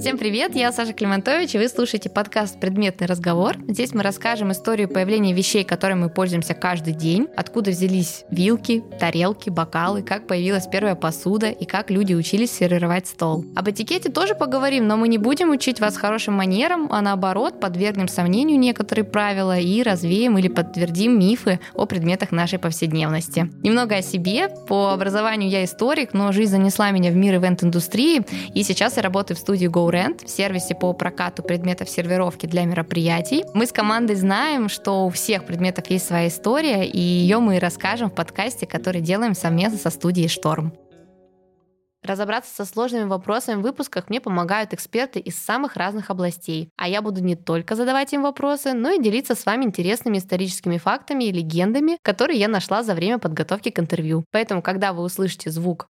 Всем привет, я Саша Климантович, и вы слушаете подкаст «Предметный разговор». Здесь мы расскажем историю появления вещей, которыми мы пользуемся каждый день, откуда взялись вилки, тарелки, бокалы, как появилась первая посуда и как люди учились сервировать стол. Об этикете тоже поговорим, но мы не будем учить вас хорошим манерам, а наоборот подвергнем сомнению некоторые правила и развеем или подтвердим мифы о предметах нашей повседневности. Немного о себе. По образованию я историк, но жизнь занесла меня в мир ивент-индустрии, и сейчас я работаю в студии Go GoRent, в сервисе по прокату предметов сервировки для мероприятий. Мы с командой знаем, что у всех предметов есть своя история, и ее мы расскажем в подкасте, который делаем совместно со студией «Шторм». Разобраться со сложными вопросами в выпусках мне помогают эксперты из самых разных областей, а я буду не только задавать им вопросы, но и делиться с вами интересными историческими фактами и легендами, которые я нашла за время подготовки к интервью. Поэтому, когда вы услышите звук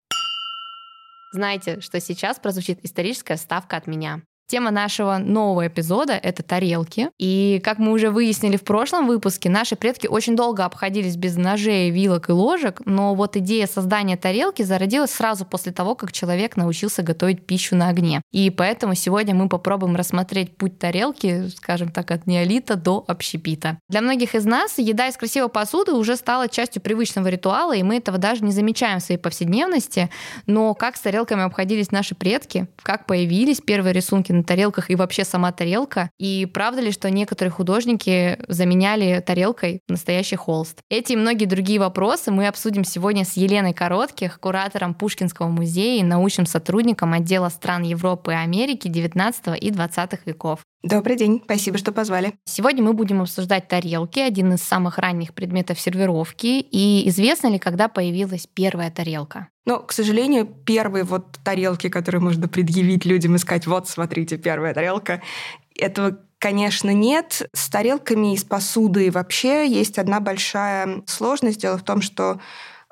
Знайте, что сейчас прозвучит историческая ставка от меня. Тема нашего нового эпизода — это тарелки. И, как мы уже выяснили в прошлом выпуске, наши предки очень долго обходились без ножей, вилок и ложек, но вот идея создания тарелки зародилась сразу после того, как человек научился готовить пищу на огне. И поэтому сегодня мы попробуем рассмотреть путь тарелки, скажем так, от неолита до общепита. Для многих из нас еда из красивой посуды уже стала частью привычного ритуала, и мы этого даже не замечаем в своей повседневности. Но как с тарелками обходились наши предки, как появились первые рисунки на тарелках и вообще сама тарелка. И правда ли, что некоторые художники заменяли тарелкой настоящий холст? Эти и многие другие вопросы мы обсудим сегодня с Еленой Коротких, куратором Пушкинского музея и научным сотрудником отдела стран Европы и Америки 19 и 20 веков. Добрый день, спасибо, что позвали. Сегодня мы будем обсуждать тарелки, один из самых ранних предметов сервировки. И известно ли, когда появилась первая тарелка? Но, к сожалению, первые вот тарелки, которые можно предъявить людям и сказать, вот, смотрите, первая тарелка, этого Конечно, нет. С тарелками и с посудой вообще есть одна большая сложность. Дело в том, что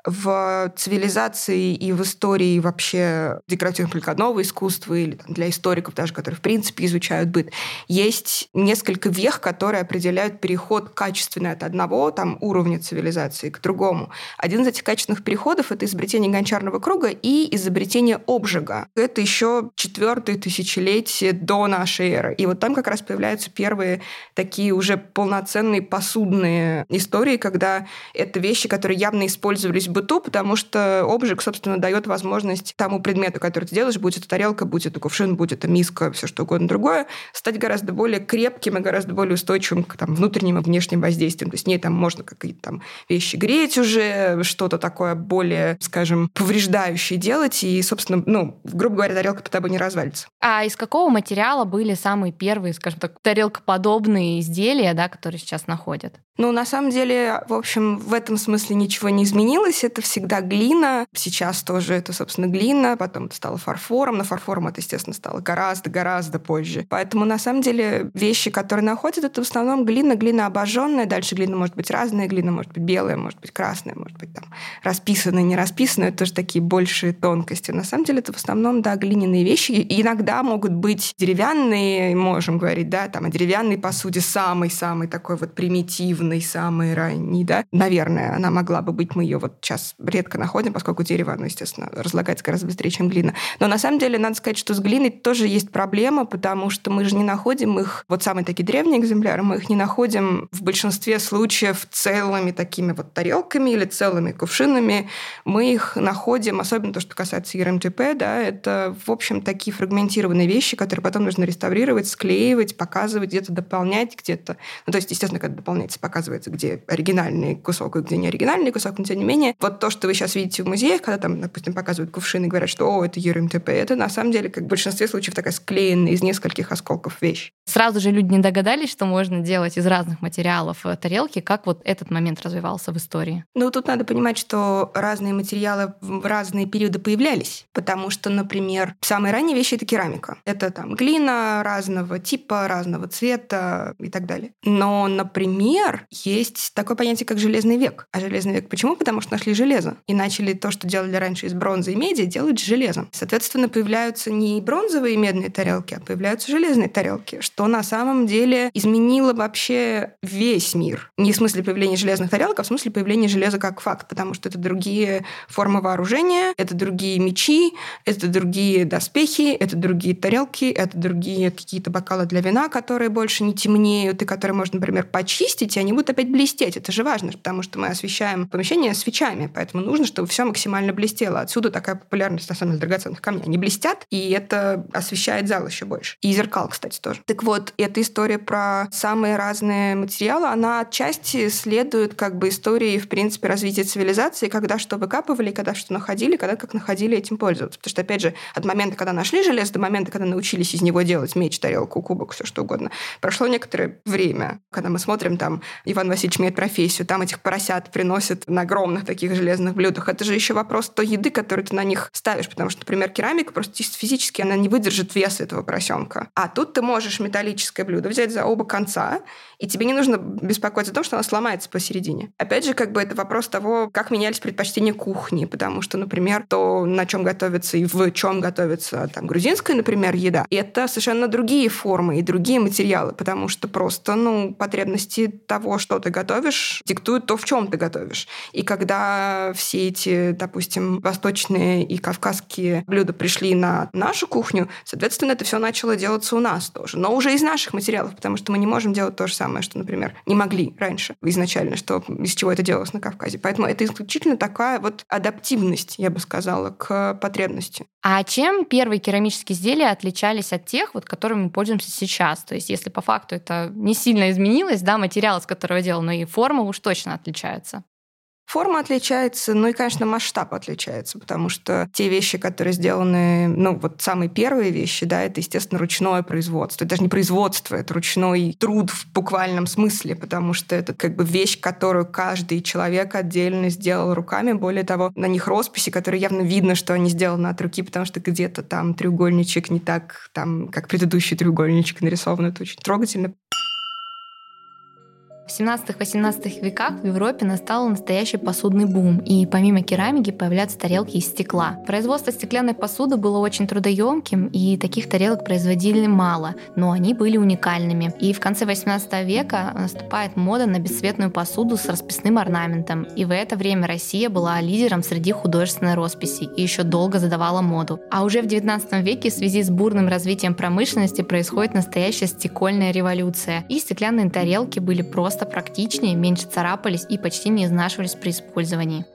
в цивилизации и в истории вообще декоративно-прикладного искусства или там, для историков даже, которые в принципе изучают быт, есть несколько вех, которые определяют переход качественный от одного там, уровня цивилизации к другому. Один из этих качественных переходов — это изобретение гончарного круга и изобретение обжига. Это еще четвертое тысячелетие до нашей эры. И вот там как раз появляются первые такие уже полноценные посудные истории, когда это вещи, которые явно использовались в быту, потому что обжиг, собственно, дает возможность тому предмету, который ты делаешь, будь это тарелка, будь это кувшин, будь это миска, все что угодно другое, стать гораздо более крепким и гораздо более устойчивым к там, внутренним и внешним воздействиям. То есть ней там можно какие-то там вещи греть уже, что-то такое более, скажем, повреждающее делать, и, собственно, ну, грубо говоря, тарелка по тобой не развалится. А из какого материала были самые первые, скажем так, тарелкоподобные изделия, да, которые сейчас находят? Ну, на самом деле, в общем, в этом смысле ничего не изменилось. Это всегда глина. Сейчас тоже это, собственно, глина. Потом это стало фарфором. Но фарфором это, естественно, стало гораздо-гораздо позже. Поэтому, на самом деле, вещи, которые находят, это в основном глина, глина обожженная. Дальше глина может быть разная. Глина может быть белая, может быть красная, может быть там расписанная, не расписанная. Это тоже такие большие тонкости. На самом деле, это в основном, да, глиняные вещи. И иногда могут быть деревянные, можем говорить, да, там о деревянной посуде самый-самый такой вот примитивный ранний, самый ранний, да. Наверное, она могла бы быть, мы ее вот сейчас редко находим, поскольку дерево, оно, естественно, разлагается гораздо быстрее, чем глина. Но на самом деле, надо сказать, что с глиной тоже есть проблема, потому что мы же не находим их, вот самые такие древние экземпляры, мы их не находим в большинстве случаев целыми такими вот тарелками или целыми кувшинами. Мы их находим, особенно то, что касается ЕРМТП, да, это, в общем, такие фрагментированные вещи, которые потом нужно реставрировать, склеивать, показывать, где-то дополнять, где-то... Ну, то есть, естественно, когда дополняется, показывать показывается, где оригинальный кусок и где не оригинальный кусок, но тем не менее, вот то, что вы сейчас видите в музеях, когда там, допустим, показывают кувшины и говорят, что «О, это ЕРМТП», это на самом деле, как в большинстве случаев, такая склеенная из нескольких осколков вещь. Сразу же люди не догадались, что можно делать из разных материалов э, тарелки. Как вот этот момент развивался в истории? Ну, тут надо понимать, что разные материалы в разные периоды появлялись, потому что, например, самые ранние вещи — это керамика. Это там глина разного типа, разного цвета и так далее. Но, например, есть такое понятие, как железный век. А железный век почему? Потому что нашли железо. И начали то, что делали раньше из бронзы и меди, делать железом. Соответственно, появляются не бронзовые и медные тарелки, а появляются железные тарелки, что на самом деле изменило вообще весь мир. Не в смысле появления железных тарелок, а в смысле появления железа как факт, потому что это другие формы вооружения, это другие мечи, это другие доспехи, это другие тарелки, это другие какие-то бокалы для вина, которые больше не темнеют и которые можно, например, почистить, и они будут опять блестеть. Это же важно, потому что мы освещаем помещение свечами, поэтому нужно, чтобы все максимально блестело. Отсюда такая популярность, на самом деле, драгоценных камней. Они блестят, и это освещает зал еще больше. И зеркал, кстати, тоже. Так вот, эта история про самые разные материалы, она отчасти следует как бы истории, в принципе, развития цивилизации, когда что выкапывали, когда что находили, когда как находили этим пользоваться. Потому что, опять же, от момента, когда нашли железо, до момента, когда научились из него делать меч, тарелку, кубок, все что угодно, прошло некоторое время. Когда мы смотрим, там, Иван Васильевич имеет профессию, там этих поросят приносят на огромных таких железных блюдах. Это же еще вопрос той еды, которую ты на них ставишь, потому что, например, керамика просто чисто физически, она не выдержит вес этого поросенка. А тут ты можешь металлическое блюдо взять за оба конца, и тебе не нужно беспокоиться о том, что оно сломается посередине. Опять же, как бы это вопрос того, как менялись предпочтения кухни, потому что, например, то, на чем готовится и в чем готовится там грузинская, например, еда, это совершенно другие формы и другие материалы, потому что просто, ну, потребности того, что ты готовишь, диктуют то, в чем ты готовишь. И когда все эти, допустим, восточные и кавказские блюда пришли на нашу кухню, соответственно, это все начало делаться у нас тоже, но уже из наших материалов, потому что мы не можем делать то же самое, что, например, не могли раньше изначально, что из чего это делалось на Кавказе. Поэтому это исключительно такая вот адаптивность, я бы сказала, к потребности. А чем первые керамические изделия отличались от тех, вот, которыми мы пользуемся сейчас? То есть если по факту это не сильно изменилось, да, материал, из которого делал, но и форма уж точно отличаются. Форма отличается, ну и, конечно, масштаб отличается, потому что те вещи, которые сделаны, ну вот самые первые вещи, да, это, естественно, ручное производство. Это даже не производство, это ручной труд в буквальном смысле, потому что это как бы вещь, которую каждый человек отдельно сделал руками. Более того, на них росписи, которые явно видно, что они сделаны от руки, потому что где-то там треугольничек не так, там, как предыдущий треугольничек нарисован. Это очень трогательно. В 17-18 веках в Европе настал настоящий посудный бум, и помимо керамики появляются тарелки из стекла. Производство стеклянной посуды было очень трудоемким, и таких тарелок производили мало, но они были уникальными. И в конце 18 века наступает мода на бесцветную посуду с расписным орнаментом, и в это время Россия была лидером среди художественной росписи и еще долго задавала моду. А уже в 19 веке в связи с бурным развитием промышленности происходит настоящая стекольная революция, и стеклянные тарелки были просто просто практичнее, меньше царапались и почти не изнашивались при использовании.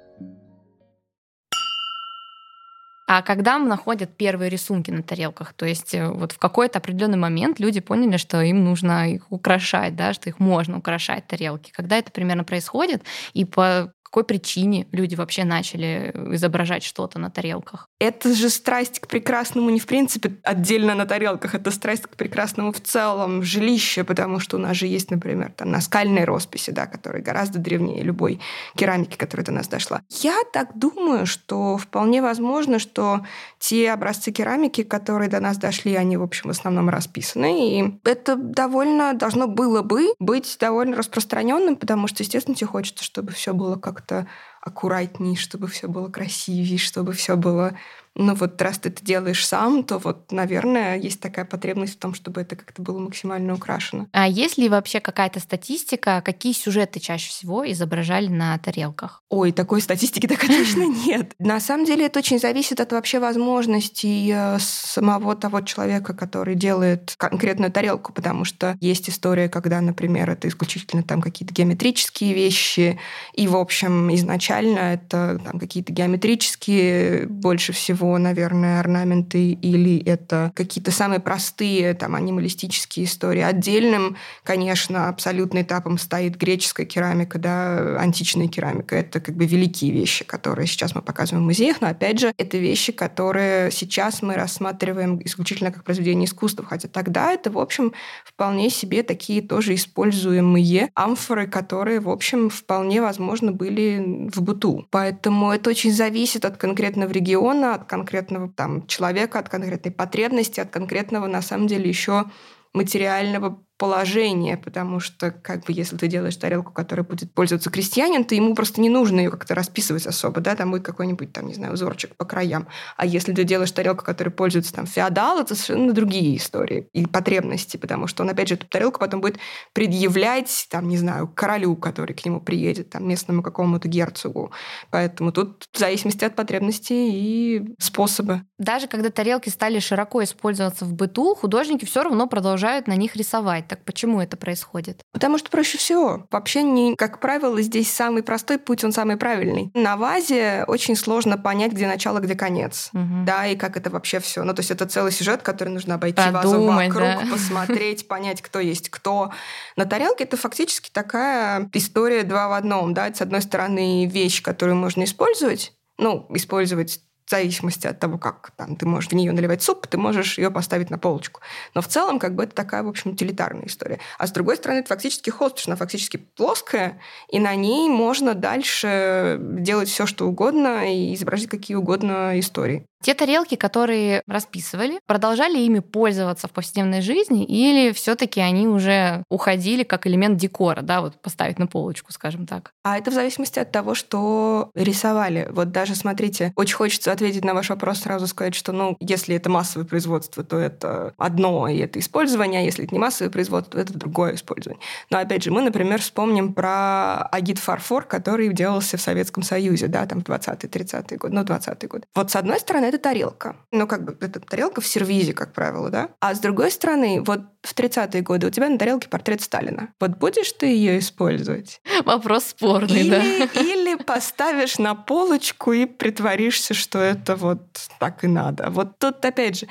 А когда находят первые рисунки на тарелках, то есть э, вот в какой-то определенный момент люди поняли, что им нужно их украшать, да, что их можно украшать тарелки. Когда это примерно происходит и по какой причине люди вообще начали изображать что-то на тарелках? Это же страсть к прекрасному не в принципе отдельно на тарелках, это страсть к прекрасному в целом, жилище, потому что у нас же есть, например, там наскальные росписи, да, которые гораздо древнее любой керамики, которая до нас дошла. Я так думаю, что вполне возможно, что те образцы керамики, которые до нас дошли, они, в общем, в основном расписаны, и это довольно должно было бы быть довольно распространенным, потому что, естественно, тебе хочется, чтобы все было как как-то аккуратней, чтобы все было красивее, чтобы все было ну вот раз ты это делаешь сам, то вот, наверное, есть такая потребность в том, чтобы это как-то было максимально украшено. А есть ли вообще какая-то статистика, какие сюжеты чаще всего изображали на тарелках? Ой, такой статистики так точно нет. На самом деле это очень зависит от вообще возможностей э, самого того человека, который делает конкретную тарелку, потому что есть история, когда, например, это исключительно там какие-то геометрические вещи, и, в общем, изначально это там какие-то геометрические больше всего всего, наверное, орнаменты или это какие-то самые простые там анималистические истории. Отдельным, конечно, абсолютно этапом стоит греческая керамика, да, античная керамика. Это как бы великие вещи, которые сейчас мы показываем в музеях, но опять же, это вещи, которые сейчас мы рассматриваем исключительно как произведение искусства, хотя тогда это, в общем, вполне себе такие тоже используемые амфоры, которые, в общем, вполне возможно были в быту. Поэтому это очень зависит от конкретного региона, от конкретного там, человека, от конкретной потребности, от конкретного, на самом деле, еще материального положение, потому что, как бы, если ты делаешь тарелку, которой будет пользоваться крестьянин, то ему просто не нужно ее как-то расписывать особо, да, там будет какой-нибудь, там, не знаю, узорчик по краям. А если ты делаешь тарелку, которой пользуется там феодал, это совершенно другие истории и потребности, потому что он, опять же, эту тарелку потом будет предъявлять, там, не знаю, королю, который к нему приедет, там, местному какому-то герцогу. Поэтому тут в зависимости от потребностей и способа. Даже когда тарелки стали широко использоваться в быту, художники все равно продолжают на них рисовать. Так почему это происходит? Потому что проще всего. Вообще, не, как правило, здесь самый простой путь, он самый правильный. На вазе очень сложно понять, где начало, где конец. Угу. Да, и как это вообще все. Ну, то есть это целый сюжет, который нужно обойти Подумать, вазу вокруг, да. посмотреть, понять, кто есть кто. На тарелке это фактически такая история два в одном. Да? Это, с одной стороны, вещь, которую можно использовать, ну, использовать в зависимости от того, как там, ты можешь в нее наливать суп, ты можешь ее поставить на полочку. Но в целом как бы это такая, в общем, утилитарная история. А с другой стороны, это фактически холст, она фактически плоская, и на ней можно дальше делать все, что угодно и изображать какие угодно истории. Те тарелки, которые расписывали, продолжали ими пользоваться в повседневной жизни или все таки они уже уходили как элемент декора, да, вот поставить на полочку, скажем так? А это в зависимости от того, что рисовали. Вот даже, смотрите, очень хочется ответить на ваш вопрос, сразу сказать, что, ну, если это массовое производство, то это одно, и это использование, а если это не массовое производство, то это другое использование. Но, опять же, мы, например, вспомним про агит фарфор, который делался в Советском Союзе, да, там в 20-30-е годы, ну, 20-е годы. Вот с одной стороны, это тарелка. Ну, как бы, это тарелка в сервизе, как правило, да? А с другой стороны, вот в 30-е годы у тебя на тарелке портрет Сталина. Вот будешь ты ее использовать? Вопрос спорный, или, да? Или поставишь на полочку и притворишься, что это вот так и надо. Вот тут, опять же,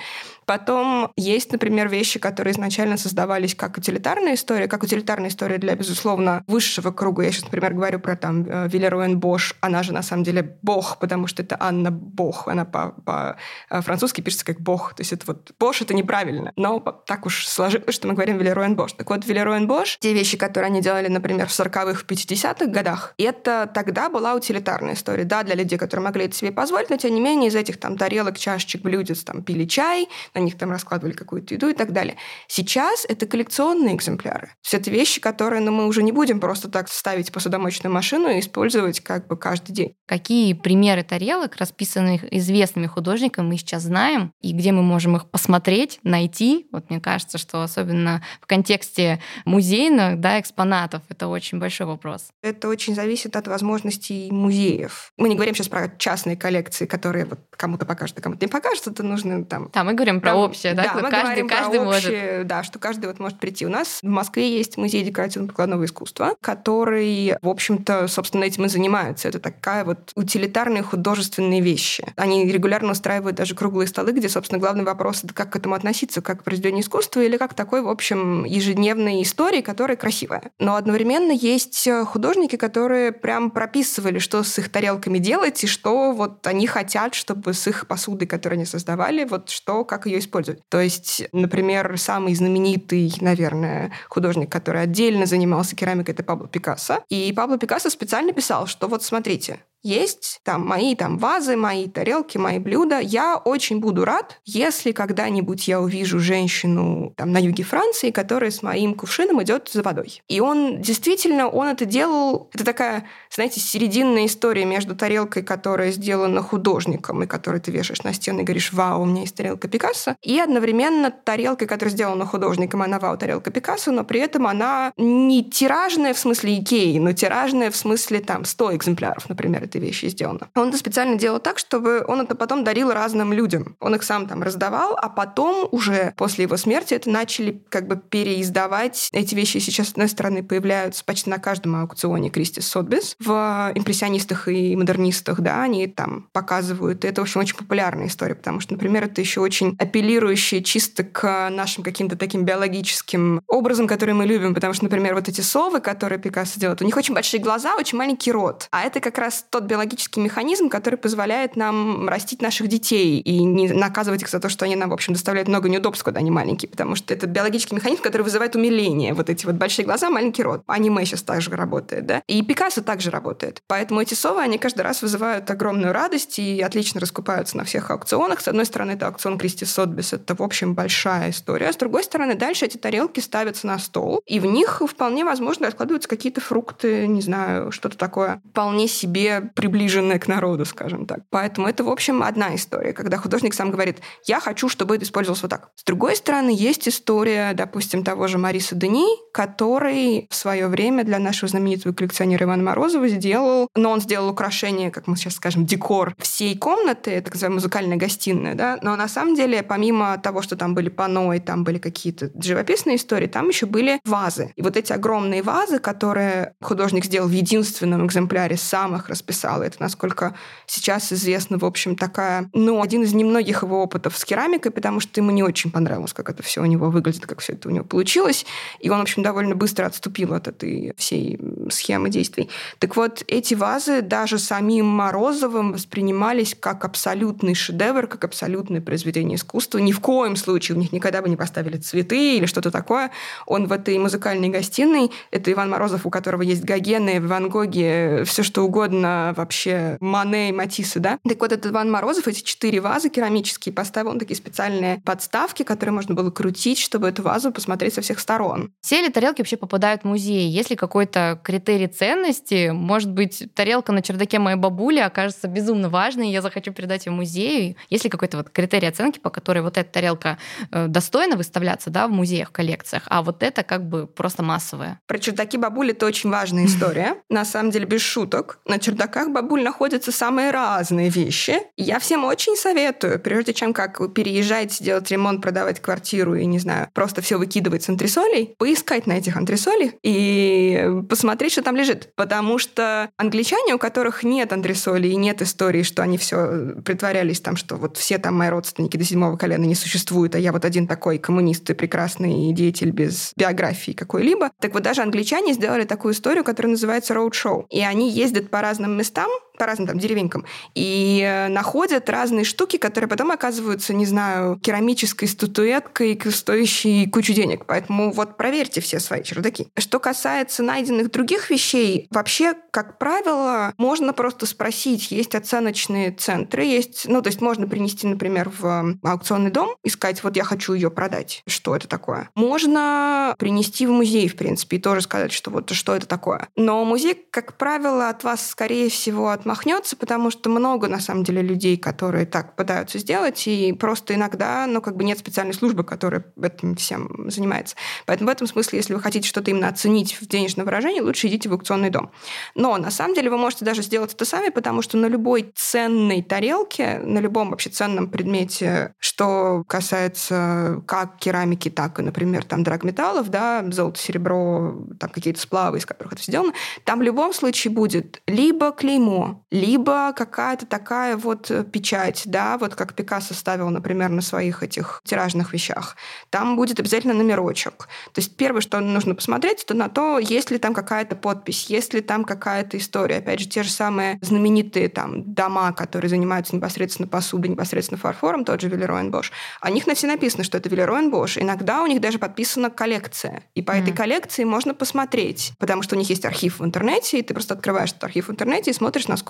Потом есть, например, вещи, которые изначально создавались как утилитарная история, как утилитарная история для, безусловно, высшего круга. Я сейчас, например, говорю про там э, Вильеруэн Бош. Она же на самом деле Бог, потому что это Анна Бог. Она по-французски э, пишется как Бог. То есть это вот Бош это неправильно. Но так уж сложилось, что мы говорим Вильеруэн Бош. Так вот, Вильеруэн Бош, те вещи, которые они делали, например, в 40-х, в 50-х годах, это тогда была утилитарная история. Да, для людей, которые могли это себе позволить, но тем не менее из этих там тарелок, чашечек, блюдец там пили чай, на них там раскладывали какую-то еду и так далее. Сейчас это коллекционные экземпляры. Все это вещи, которые ну, мы уже не будем просто так ставить в посудомоечную машину и использовать как бы каждый день. Какие примеры тарелок, расписанных известными художниками, мы сейчас знаем, и где мы можем их посмотреть, найти? Вот мне кажется, что особенно в контексте музейных да, экспонатов это очень большой вопрос. Это очень зависит от возможностей музеев. Мы не говорим сейчас про частные коллекции, которые вот кому-то покажут, а кому-то не покажут. Это нужно там... Да, мы говорим про общее, да? Да, мы каждый, говорим каждый про может. общее, да, что каждый вот может прийти. У нас в Москве есть музей декоративно-прикладного искусства, который, в общем-то, собственно, этим и занимается. Это такая вот утилитарные художественные вещи. Они регулярно устраивают даже круглые столы, где, собственно, главный вопрос — это как к этому относиться, как к произведению искусства или как такой, в общем, ежедневной истории, которая красивая. Но одновременно есть художники, которые прям прописывали, что с их тарелками делать, и что вот они хотят, чтобы с их посудой, которую они создавали, вот что, как ее использовать. То есть, например, самый знаменитый, наверное, художник, который отдельно занимался керамикой, это Пабло Пикассо. И Пабло Пикассо специально писал, что вот смотрите, есть там мои там вазы, мои тарелки, мои блюда. Я очень буду рад, если когда-нибудь я увижу женщину там на юге Франции, которая с моим кувшином идет за водой. И он действительно, он это делал, это такая, знаете, серединная история между тарелкой, которая сделана художником, и которую ты вешаешь на стену и говоришь, вау, у меня есть тарелка Пикассо, и одновременно тарелкой, которая сделана художником, она вау, тарелка Пикассо, но при этом она не тиражная в смысле Икеи, но тиражная в смысле там 100 экземпляров, например, этой вещи сделано. Он это специально делал так, чтобы он это потом дарил разным людям. Он их сам там раздавал, а потом уже после его смерти это начали как бы переиздавать. Эти вещи сейчас, с одной стороны, появляются почти на каждом аукционе Кристис Сотбис. В импрессионистах и модернистах, да, они там показывают. И это, в общем, очень популярная история, потому что, например, это еще очень апеллирующее чисто к нашим каким-то таким биологическим образом, которые мы любим, потому что, например, вот эти совы, которые Пикассо делает, у них очень большие глаза, очень маленький рот. А это как раз тот тот биологический механизм, который позволяет нам растить наших детей и не наказывать их за то, что они нам, в общем, доставляют много неудобств, когда они маленькие, потому что это биологический механизм, который вызывает умиление. Вот эти вот большие глаза, маленький рот. Аниме сейчас также работает, да? И Пикассо также работает. Поэтому эти совы, они каждый раз вызывают огромную радость и отлично раскупаются на всех аукционах. С одной стороны, это аукцион Кристи Сотбис, это, в общем, большая история. С другой стороны, дальше эти тарелки ставятся на стол, и в них вполне возможно откладываются какие-то фрукты, не знаю, что-то такое вполне себе приближенное к народу, скажем так. Поэтому это, в общем, одна история, когда художник сам говорит, я хочу, чтобы это использовалось вот так. С другой стороны, есть история, допустим, того же Мариса Дени, который в свое время для нашего знаменитого коллекционера Ивана Морозова сделал, но он сделал украшение, как мы сейчас скажем, декор всей комнаты, так называемая музыкальная гостиная, да, но на самом деле, помимо того, что там были пано и там были какие-то живописные истории, там еще были вазы. И вот эти огромные вазы, которые художник сделал в единственном экземпляре, сам их расписал, это, насколько сейчас известно, в общем, такая, ну, один из немногих его опытов с керамикой, потому что ему не очень понравилось, как это все у него выглядит, как все это у него получилось. И он, в общем, довольно быстро отступил от этой всей схемы действий. Так вот, эти вазы даже самим Морозовым воспринимались как абсолютный шедевр, как абсолютное произведение искусства. Ни в коем случае у них никогда бы не поставили цветы или что-то такое. Он в этой музыкальной гостиной, это Иван Морозов, у которого есть Гогены, Ван Гоги, все что угодно, вообще Мане и Матиссы, да? Так вот, этот Иван Морозов, эти четыре вазы керамические, поставил он такие специальные подставки, которые можно было крутить, чтобы эту вазу посмотреть со всех сторон. Все ли тарелки вообще попадают в музей? Есть ли какой-то критерий ценности? Может быть, тарелка на чердаке моей бабули окажется безумно важной, и я захочу передать ее музею? Есть ли какой-то вот критерий оценки, по которой вот эта тарелка э, достойна выставляться да, в музеях, коллекциях, а вот это как бы просто массовая? Про чердаки бабули это очень важная история. На самом деле, без шуток. На чердаках бабуль находятся самые разные вещи. Я всем очень советую, прежде чем как вы переезжаете, делать ремонт, продавать квартиру и, не знаю, просто все выкидывать с антресолей, поискать на этих антресолях и посмотреть, что там лежит. Потому что англичане, у которых нет антресолей и нет истории, что они все притворялись там, что вот все там мои родственники до седьмого колена не существуют, а я вот один такой коммунист и прекрасный деятель без биографии какой-либо. Так вот даже англичане сделали такую историю, которая называется роуд-шоу. И они ездят по разным molestam по разным там деревенькам, и э, находят разные штуки, которые потом оказываются, не знаю, керамической статуэткой, стоящей кучу денег. Поэтому вот проверьте все свои чердаки. Что касается найденных других вещей, вообще, как правило, можно просто спросить. Есть оценочные центры, есть, ну, то есть можно принести, например, в аукционный дом, искать, вот я хочу ее продать. Что это такое? Можно принести в музей, в принципе, и тоже сказать, что вот что это такое. Но музей, как правило, от вас, скорее всего, от отмахнется, потому что много, на самом деле, людей, которые так пытаются сделать, и просто иногда, ну, как бы нет специальной службы, которая этим всем занимается. Поэтому в этом смысле, если вы хотите что-то именно оценить в денежном выражении, лучше идите в аукционный дом. Но на самом деле вы можете даже сделать это сами, потому что на любой ценной тарелке, на любом вообще ценном предмете, что касается как керамики, так и, например, там драгметаллов, да, золото, серебро, там какие-то сплавы, из которых это сделано, там в любом случае будет либо клеймо, либо какая-то такая вот э, печать, да, вот как Пикассо ставил, например, на своих этих тиражных вещах. Там будет обязательно номерочек. То есть первое, что нужно посмотреть, это на то, есть ли там какая-то подпись, есть ли там какая-то история. Опять же, те же самые знаменитые там дома, которые занимаются непосредственно посудой, непосредственно фарфором, тот же Велероен Бош, о них на все написано, что это Велероен Бош. Иногда у них даже подписана коллекция. И по mm-hmm. этой коллекции можно посмотреть, потому что у них есть архив в интернете, и ты просто открываешь этот архив в интернете и смотришь, насколько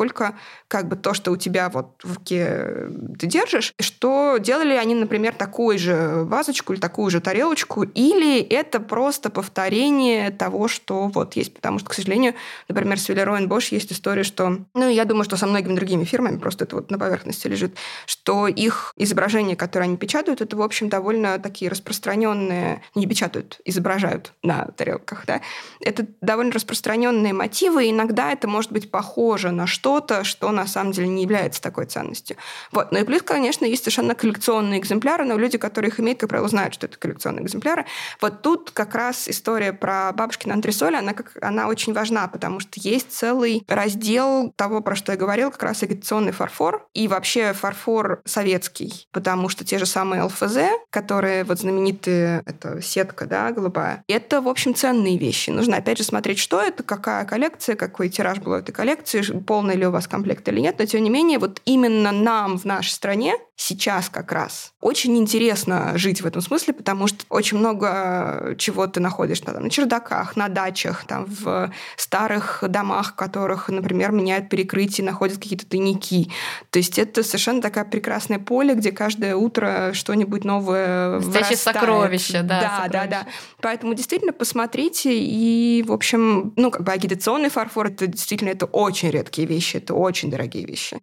как бы то, что у тебя вот в руке ты держишь, что делали они, например, такую же вазочку или такую же тарелочку, или это просто повторение того, что вот есть. Потому что, к сожалению, например, с Виллероен Бош есть история, что, ну, я думаю, что со многими другими фирмами, просто это вот на поверхности лежит, что их изображения, которые они печатают, это, в общем, довольно такие распространенные, не печатают, изображают на тарелках, да, это довольно распространенные мотивы, и иногда это может быть похоже на что что-то, что на самом деле не является такой ценностью. Вот. Ну и плюс, конечно, есть совершенно коллекционные экземпляры, но люди, которые их имеют, как правило, знают, что это коллекционные экземпляры. Вот тут как раз история про бабушкин антресоли, она, как, она очень важна, потому что есть целый раздел того, про что я говорил, как раз агитационный фарфор и вообще фарфор советский, потому что те же самые ЛФЗ, которые вот знаменитые, это сетка, да, голубая, это, в общем, ценные вещи. Нужно, опять же, смотреть, что это, какая коллекция, какой тираж был у этой коллекции, полная ли у вас комплект или нет, но тем не менее, вот именно нам в нашей стране сейчас как раз очень интересно жить в этом смысле, потому что очень много чего ты находишь там, на чердаках, на дачах, там, в старых домах, в которых, например, меняют перекрытие, находят какие-то тайники. То есть это совершенно такое прекрасное поле, где каждое утро что-нибудь новое Настоящее сокровище, да. Да, сокровище. да, да. Поэтому действительно посмотрите, и, в общем, ну, как бы агитационный фарфор, это действительно это очень редкие вещи, это очень дорогие вещи.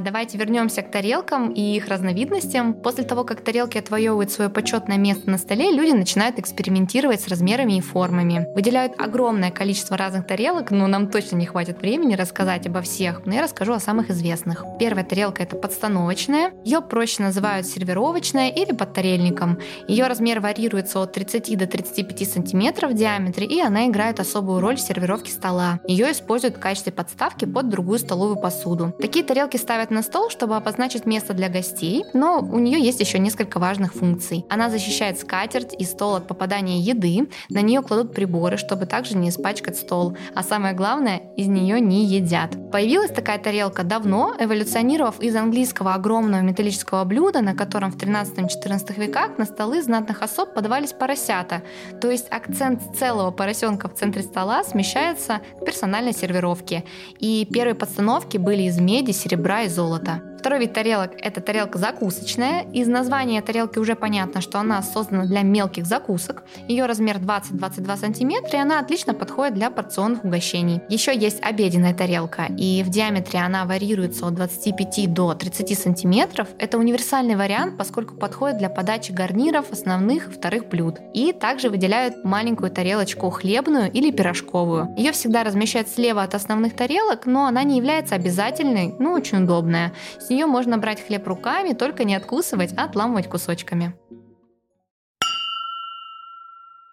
Давайте вернемся к тарелкам и их разновидностям. После того, как тарелки отвоевывают свое почетное место на столе, люди начинают экспериментировать с размерами и формами. Выделяют огромное количество разных тарелок, но нам точно не хватит времени рассказать обо всех, но я расскажу о самых известных. Первая тарелка это подстановочная. Ее проще называют сервировочная или под тарельником. Ее размер варьируется от 30 до 35 сантиметров в диаметре, и она играет особую роль в сервировке стола. Ее используют в качестве подставки под другую столовую посуду. Такие тарелки ставят ставят на стол, чтобы обозначить место для гостей, но у нее есть еще несколько важных функций. Она защищает скатерть и стол от попадания еды, на нее кладут приборы, чтобы также не испачкать стол, а самое главное, из нее не едят. Появилась такая тарелка давно, эволюционировав из английского огромного металлического блюда, на котором в 13-14 веках на столы знатных особ подавались поросята, то есть акцент целого поросенка в центре стола смещается к персональной сервировке. И первые подстановки были из меди, серебра и золота. Второй вид тарелок – это тарелка закусочная. Из названия тарелки уже понятно, что она создана для мелких закусок. Ее размер 20-22 см, и она отлично подходит для порционных угощений. Еще есть обеденная тарелка, и в диаметре она варьируется от 25 до 30 см. Это универсальный вариант, поскольку подходит для подачи гарниров, основных и вторых блюд. И также выделяют маленькую тарелочку хлебную или пирожковую. Ее всегда размещают слева от основных тарелок, но она не является обязательной, но очень удобная. С нее можно брать хлеб руками, только не откусывать, а отламывать кусочками.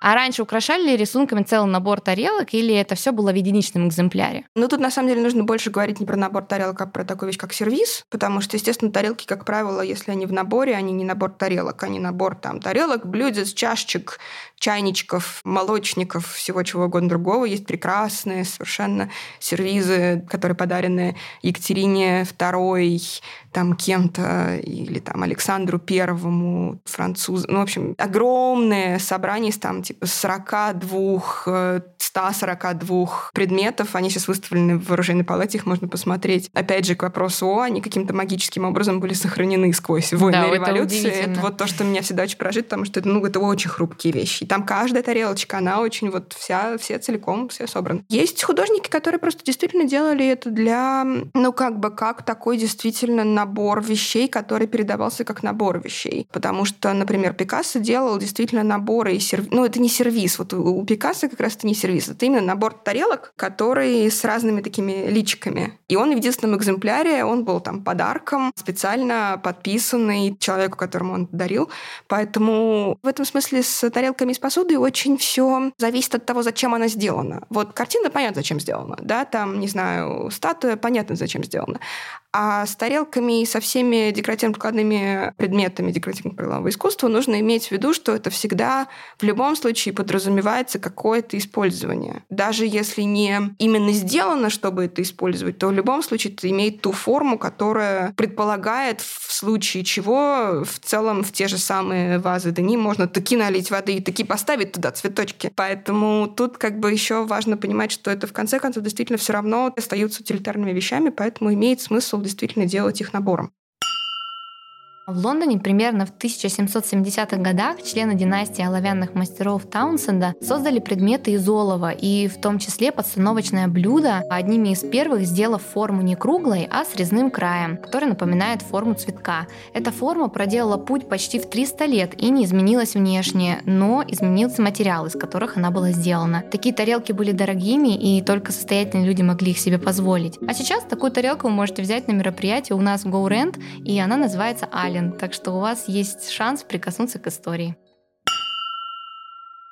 А раньше украшали ли рисунками целый набор тарелок, или это все было в единичном экземпляре? Ну, тут на самом деле нужно больше говорить не про набор тарелок, а про такую вещь, как сервис, потому что, естественно, тарелки, как правило, если они в наборе, они не набор тарелок, они набор там тарелок, блюдец, чашечек, чайничков, молочников, всего чего угодно другого. Есть прекрасные совершенно сервизы, которые подарены Екатерине II, там кем-то, или там Александру Первому, французу. Ну, в общем, огромное собрание из там типа 42, 142 э, предметов. Они сейчас выставлены в вооруженной палате, их можно посмотреть. Опять же, к вопросу о, они каким-то магическим образом были сохранены сквозь войны да, революции. Это, это вот то, что меня всегда очень поражает, потому что это, ну, это очень хрупкие вещи. И там каждая тарелочка, она очень вот вся, все целиком, все собраны. Есть художники, которые просто действительно делали это для, ну, как бы, как такой действительно на набор вещей, который передавался как набор вещей. Потому что, например, Пикассо делал действительно наборы и сервис. Ну, это не сервис. Вот у Пикассо как раз это не сервис. Это именно набор тарелок, который с разными такими личиками. И он в единственном экземпляре, он был там подарком, специально подписанный человеку, которому он дарил. Поэтому в этом смысле с тарелками из посуды очень все зависит от того, зачем она сделана. Вот картина понятно, зачем сделана. Да, там, не знаю, статуя понятно, зачем сделана. А с тарелками и со всеми декоративно-прикладными предметами декоративно-прикладного искусства нужно иметь в виду, что это всегда в любом случае подразумевается какое-то использование. Даже если не именно сделано, чтобы это использовать, то в любом случае это имеет ту форму, которая предполагает, в случае чего в целом в те же самые вазы Дани можно таки налить воды и таки поставить туда цветочки. Поэтому тут как бы еще важно понимать, что это в конце концов действительно все равно остаются утилитарными вещами, поэтому имеет смысл действительно делать их набором. В Лондоне примерно в 1770-х годах члены династии оловянных мастеров Таунсенда создали предметы из олова, и в том числе подстановочное блюдо, одними из первых сделав форму не круглой, а с резным краем, который напоминает форму цветка. Эта форма проделала путь почти в 300 лет и не изменилась внешне, но изменился материал, из которых она была сделана. Такие тарелки были дорогими, и только состоятельные люди могли их себе позволить. А сейчас такую тарелку вы можете взять на мероприятии у нас в GoRent, и она называется Али Сталин, так что у вас есть шанс прикоснуться к истории.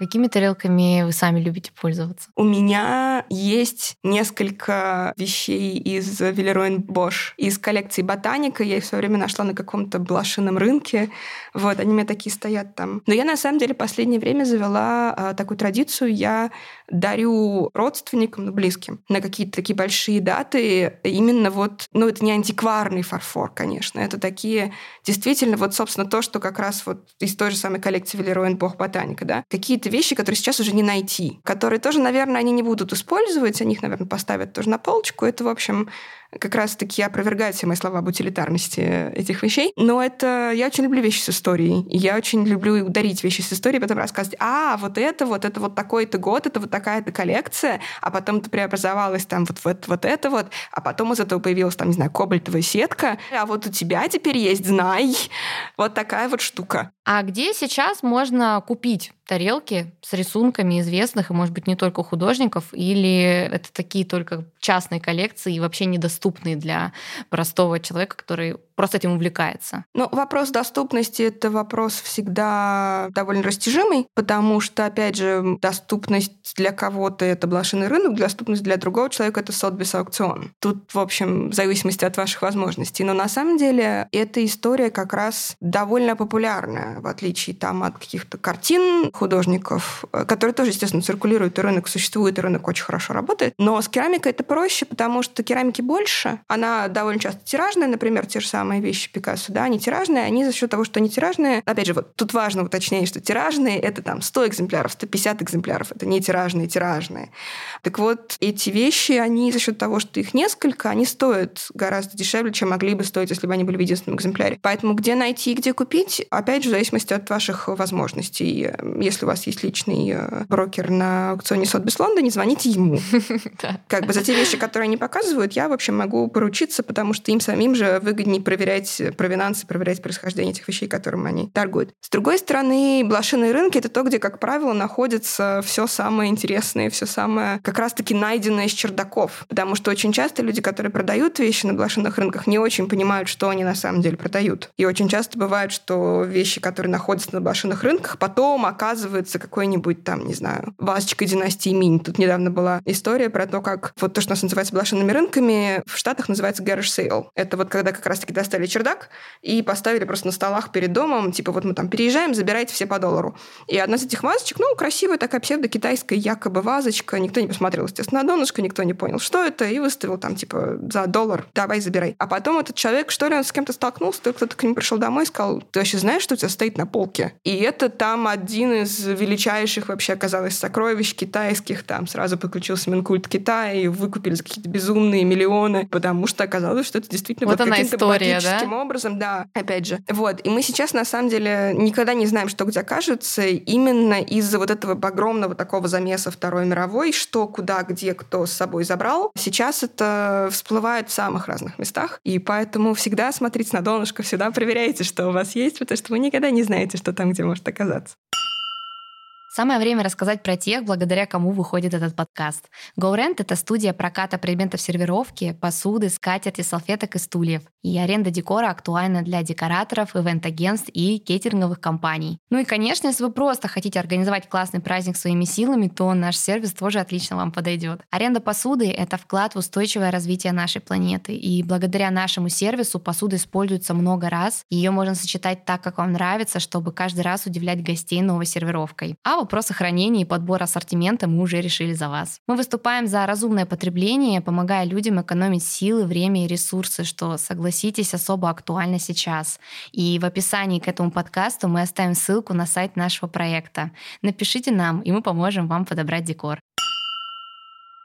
Какими тарелками вы сами любите пользоваться? У меня есть несколько вещей из Велеруин Бош, из коллекции Ботаника. Я их все время нашла на каком-то блошином рынке. Вот, они у меня такие стоят там. Но я на самом деле последнее время завела а, такую традицию. Я дарю родственникам, ну, близким, на какие-то такие большие даты именно вот, ну, это не антикварный фарфор, конечно, это такие действительно вот, собственно, то, что как раз вот из той же самой коллекции Велеруэн Бог Ботаника, да, какие-то вещи, которые сейчас уже не найти, которые тоже, наверное, они не будут использовать, они их, наверное, поставят тоже на полочку. Это, в общем, как раз-таки опровергает все мои слова об утилитарности этих вещей. Но это... Я очень люблю вещи с историей. Я очень люблю ударить вещи с историей, потом рассказывать, а, вот это, вот это вот такой-то год, это вот такая-то коллекция, а потом это преобразовалось там вот, вот, вот это вот, а потом из этого появилась там, не знаю, кобальтовая сетка, а вот у тебя теперь есть, знай. Вот такая вот штука. А где сейчас можно купить тарелки с рисунками известных, и, может быть, не только художников, или это такие только частные коллекции и вообще недоступные для простого человека, который просто этим увлекается? Ну, вопрос доступности — это вопрос всегда довольно растяжимый, потому что, опять же, доступность для кого-то — это блошиный рынок, доступность для другого человека — это сотбис аукцион. Тут, в общем, в зависимости от ваших возможностей. Но на самом деле эта история как раз довольно популярная, в отличие там от каких-то картин художников, которые тоже, естественно, циркулируют, и рынок существует, и рынок очень хорошо работает. Но с керамикой это проще, потому что керамики больше. Она довольно часто тиражная, например, те же самые вещи Пикассо, да, они тиражные, они за счет того, что они тиражные, опять же, вот тут важно уточнение, что тиражные — это там 100 экземпляров, 150 экземпляров, это не тиражные, тиражные. Так вот, эти вещи, они за счет того, что их несколько, они стоят гораздо дешевле, чем могли бы стоить, если бы они были в единственном экземпляре. Поэтому где найти и где купить, опять же, в зависимости от ваших возможностей. Если у вас есть личный э, брокер на аукционе Сотбис Лондоне, звоните ему. Как бы за те вещи, которые они показывают, я, в общем, могу поручиться, потому что им самим же выгоднее проверять провинансы, проверять происхождение этих вещей, которым они торгуют. С другой стороны, блошиные рынки — это то, где, как правило, находится все самое интересное, все самое как раз-таки найденное из чердаков. Потому что очень часто люди, которые продают вещи на блошиных рынках, не очень понимают, что они на самом деле продают. И очень часто бывает, что вещи, которые находятся на блошиных рынках, потом оказывается какой-нибудь там, не знаю, вазочкой династии Минь. Тут недавно была история про то, как вот то, что у нас называется блошиными рынками, в Штатах называется garage sale. Это вот когда как раз-таки достали чердак и поставили просто на столах перед домом, типа вот мы там переезжаем, забирайте все по доллару. И одна из этих вазочек, ну, красивая такая псевдо-китайская якобы вазочка, никто не посмотрел, естественно, на донышко, никто не понял, что это, и выставил там, типа, за доллар, давай забирай. А потом этот человек, что ли, он с кем-то столкнулся, то кто-то к нему пришел домой и сказал, ты вообще знаешь, что у тебя стоит на полке? И это там один из величайших вообще оказалось сокровищ китайских, там сразу подключился Минкульт Китая, и выкупили за какие-то безумные миллионы, потому что оказалось, что это действительно вот, вот она история, да? образом, да, опять же. Вот. И мы сейчас, на самом деле, никогда не знаем, что где окажется, именно из-за вот этого огромного такого замеса Второй мировой, что, куда, где, кто с собой забрал. Сейчас это всплывает в самых разных местах, и поэтому всегда смотрите на донышко, всегда проверяйте, что у вас есть, потому что вы никогда не знаете, что там, где может оказаться. Самое время рассказать про тех, благодаря кому выходит этот подкаст. GoRent — это студия проката предметов сервировки, посуды, скатерти, салфеток и стульев. И аренда декора актуальна для декораторов, ивент-агентств и кейтеринговых компаний. Ну и, конечно, если вы просто хотите организовать классный праздник своими силами, то наш сервис тоже отлично вам подойдет. Аренда посуды — это вклад в устойчивое развитие нашей планеты. И благодаря нашему сервису посуда используется много раз. Ее можно сочетать так, как вам нравится, чтобы каждый раз удивлять гостей новой сервировкой. А вопрос сохранения и подбора ассортимента мы уже решили за вас. Мы выступаем за разумное потребление, помогая людям экономить силы, время и ресурсы, что, согласитесь, особо актуально сейчас. И в описании к этому подкасту мы оставим ссылку на сайт нашего проекта. Напишите нам, и мы поможем вам подобрать декор.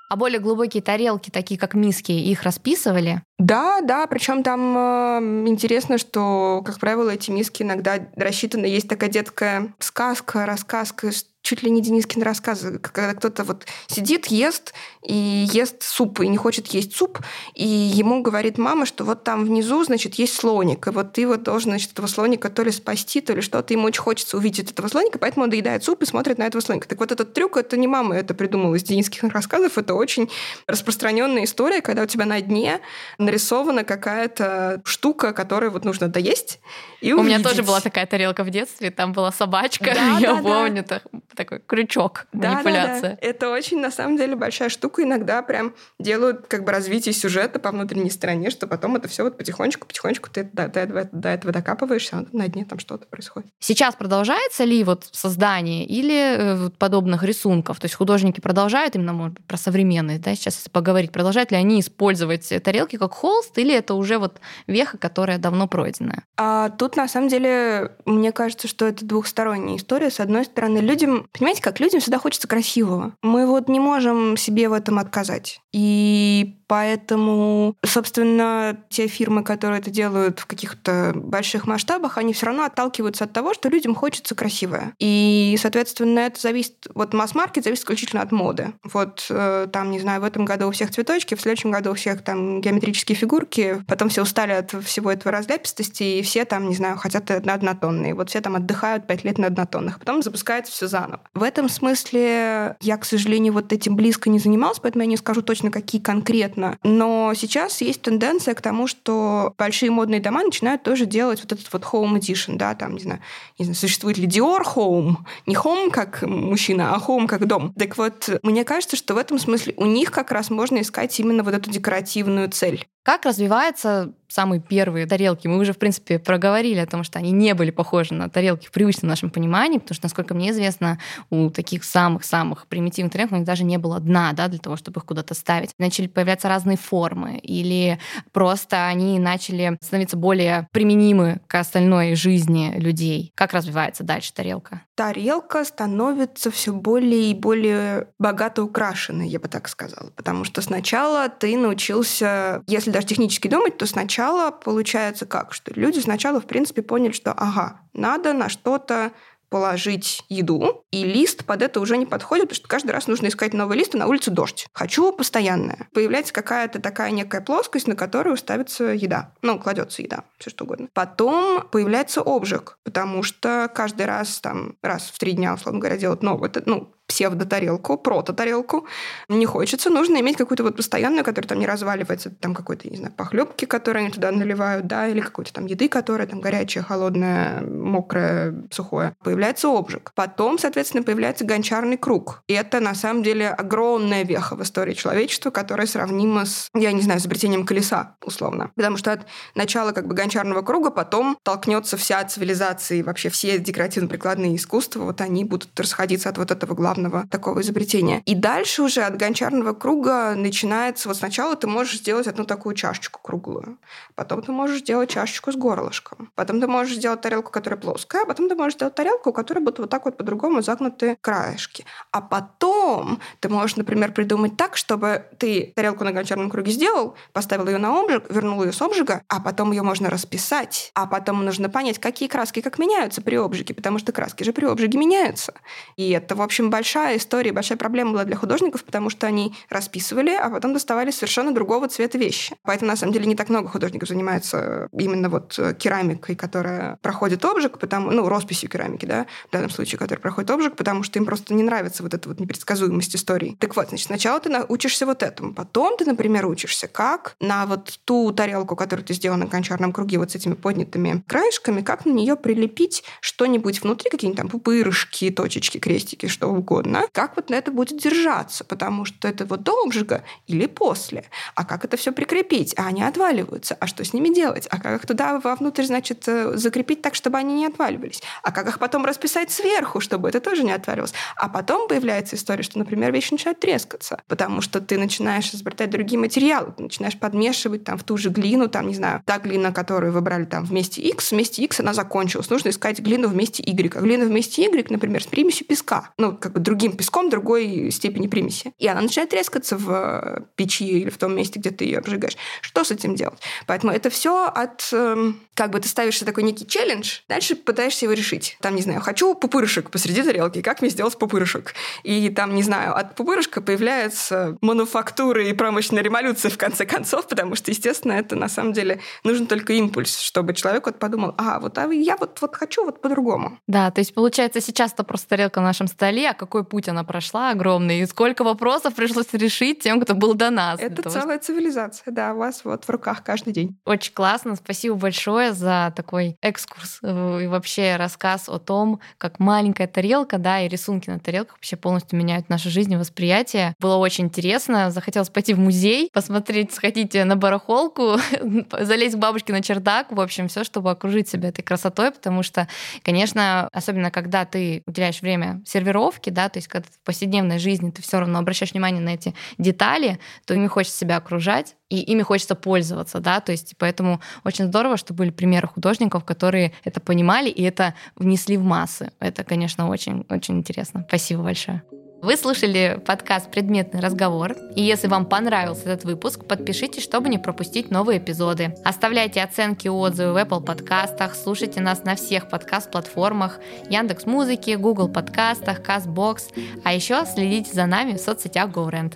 А более глубокие тарелки, такие как миски, их расписывали? Да, да, причем там э, интересно, что, как правило, эти миски иногда рассчитаны. Есть такая детская сказка, рассказка, чуть ли не Денискин рассказ, когда кто-то вот сидит, ест, и ест суп, и не хочет есть суп, и ему говорит мама, что вот там внизу, значит, есть слоник, и вот ты вот должен, значит, этого слоника то ли спасти, то ли что-то. Ему очень хочется увидеть этого слоника, поэтому он доедает суп и смотрит на этого слоника. Так вот этот трюк, это не мама это придумала из Дениских рассказов, это очень распространенная история, когда у тебя на дне нарисована какая-то штука, которую вот нужно доесть и увидеть. У меня тоже была такая тарелка в детстве, там была собачка, да, я да, помню, да такой крючок, да, манипуляция. Да, да. Это очень, на самом деле, большая штука. Иногда прям делают как бы развитие сюжета по внутренней стороне, что потом это все вот потихонечку, потихонечку ты до, до, этого, до этого докапываешься, а на дне там что-то происходит. Сейчас продолжается ли вот создание или э, подобных рисунков? То есть художники продолжают, именно может быть, про современные, да, сейчас поговорить, продолжают ли они использовать тарелки как холст, или это уже вот веха, которая давно пройденная? А, тут, на самом деле, мне кажется, что это двухсторонняя история. С одной стороны, людям, понимаете, как людям всегда хочется красивого. Мы вот не можем себе в этом отказать. И Поэтому, собственно, те фирмы, которые это делают в каких-то больших масштабах, они все равно отталкиваются от того, что людям хочется красивое. И, соответственно, это зависит... Вот масс-маркет зависит исключительно от моды. Вот э, там, не знаю, в этом году у всех цветочки, в следующем году у всех там геометрические фигурки, потом все устали от всего этого разляпистости, и все там, не знаю, хотят однотонные. Вот все там отдыхают пять лет на однотонных. Потом запускается все заново. В этом смысле я, к сожалению, вот этим близко не занималась, поэтому я не скажу точно, какие конкретно понятно. Но сейчас есть тенденция к тому, что большие модные дома начинают тоже делать вот этот вот home edition, да, там, не знаю, не знаю, существует ли Dior Home, не home как мужчина, а home как дом. Так вот, мне кажется, что в этом смысле у них как раз можно искать именно вот эту декоративную цель. Как развивается самые первые тарелки? Мы уже, в принципе, проговорили о том, что они не были похожи на тарелки в привычном нашем понимании, потому что, насколько мне известно, у таких самых-самых примитивных тарелок у них даже не было дна, да, для того, чтобы их куда-то ставить. Начали появляться разные формы, или просто они начали становиться более применимы к остальной жизни людей. Как развивается дальше тарелка? Тарелка становится все более и более богато украшенной, я бы так сказала. Потому что сначала ты научился, если даже технически думать, то сначала получается как? Что люди сначала, в принципе, поняли, что ага, надо на что-то положить еду, и лист под это уже не подходит, потому что каждый раз нужно искать новый лист, и на улице дождь. Хочу постоянное. Появляется какая-то такая некая плоскость, на которую ставится еда. Ну, кладется еда, все что угодно. Потом появляется обжиг, потому что каждый раз, там, раз в три дня, условно говоря, делать новый, ну, псевдотарелку, прото-тарелку. Не хочется, нужно иметь какую-то вот постоянную, которая там не разваливается, там какой-то, не знаю, похлебки, которые они туда наливают, да, или какой-то там еды, которая там горячая, холодная, мокрая, сухое. Появляется обжиг. Потом, соответственно, появляется гончарный круг. И это, на самом деле, огромная веха в истории человечества, которая сравнима с, я не знаю, изобретением колеса, условно. Потому что от начала как бы гончарного круга потом толкнется вся цивилизация и вообще все декоративно-прикладные искусства, вот они будут расходиться от вот этого главного главного такого изобретения. И дальше уже от гончарного круга начинается... Вот сначала ты можешь сделать одну такую чашечку круглую, потом ты можешь сделать чашечку с горлышком, потом ты можешь сделать тарелку, которая плоская, а потом ты можешь сделать тарелку, у которой будут вот так вот по-другому загнуты краешки. А потом ты можешь, например, придумать так, чтобы ты тарелку на гончарном круге сделал, поставил ее на обжиг, вернул ее с обжига, а потом ее можно расписать, а потом нужно понять, какие краски как меняются при обжиге, потому что краски же при обжиге меняются. И это, в общем, большая большая история, большая проблема была для художников, потому что они расписывали, а потом доставали совершенно другого цвета вещи. Поэтому, на самом деле, не так много художников занимается именно вот керамикой, которая проходит обжиг, потому, ну, росписью керамики, да, в данном случае, которая проходит обжиг, потому что им просто не нравится вот эта вот непредсказуемость истории. Так вот, значит, сначала ты учишься вот этому, потом ты, например, учишься, как на вот ту тарелку, которую ты сделал на гончарном круге вот с этими поднятыми краешками, как на нее прилепить что-нибудь внутри, какие-нибудь там пупырышки, точечки, крестики, что угодно угодно, как вот на это будет держаться, потому что это вот до обжига или после. А как это все прикрепить? А они отваливаются. А что с ними делать? А как их туда вовнутрь, значит, э, закрепить так, чтобы они не отваливались? А как их потом расписать сверху, чтобы это тоже не отваливалось? А потом появляется история, что, например, вещи начинают трескаться, потому что ты начинаешь изобретать другие материалы, ты начинаешь подмешивать там в ту же глину, там, не знаю, та глина, которую выбрали там вместе X, вместе X она закончилась. Нужно искать глину вместе Y. А глина вместе Y, например, с примесью песка. Ну, как бы другим песком другой степени примеси. И она начинает трескаться в э, печи или в том месте, где ты ее обжигаешь. Что с этим делать? Поэтому это все от... Эм, как бы ты ставишь такой некий челлендж, дальше пытаешься его решить. Там, не знаю, хочу пупырышек посреди тарелки, как мне сделать пупырышек? И там, не знаю, от пупырышка появляется мануфактура и промышленная революция в конце концов, потому что, естественно, это на самом деле нужен только импульс, чтобы человек вот подумал, а, вот а я вот, вот хочу вот по-другому. Да, то есть получается сейчас это просто тарелка на нашем столе, а какой какой путь она прошла огромный, и сколько вопросов пришлось решить тем, кто был до нас. Это того, целая что... цивилизация, да, у вас вот в руках каждый день. Очень классно, спасибо большое за такой экскурс э, и вообще рассказ о том, как маленькая тарелка, да, и рисунки на тарелках вообще полностью меняют нашу жизнь и восприятие. Было очень интересно, захотелось пойти в музей, посмотреть, сходить на барахолку, залезть к бабушке на чердак, в общем, все, чтобы окружить себя этой красотой, потому что, конечно, особенно когда ты уделяешь время сервировке, да, то есть когда в повседневной жизни ты все равно обращаешь внимание на эти детали, то ими хочется себя окружать, и ими хочется пользоваться, да, то есть поэтому очень здорово, что были примеры художников, которые это понимали и это внесли в массы. Это, конечно, очень, очень интересно. Спасибо большое. Вы слушали подкаст «Предметный разговор». И если вам понравился этот выпуск, подпишитесь, чтобы не пропустить новые эпизоды. Оставляйте оценки и отзывы в Apple подкастах, слушайте нас на всех подкаст-платформах, Яндекс Музыки, Google подкастах, CastBox, а еще следите за нами в соцсетях GoRent.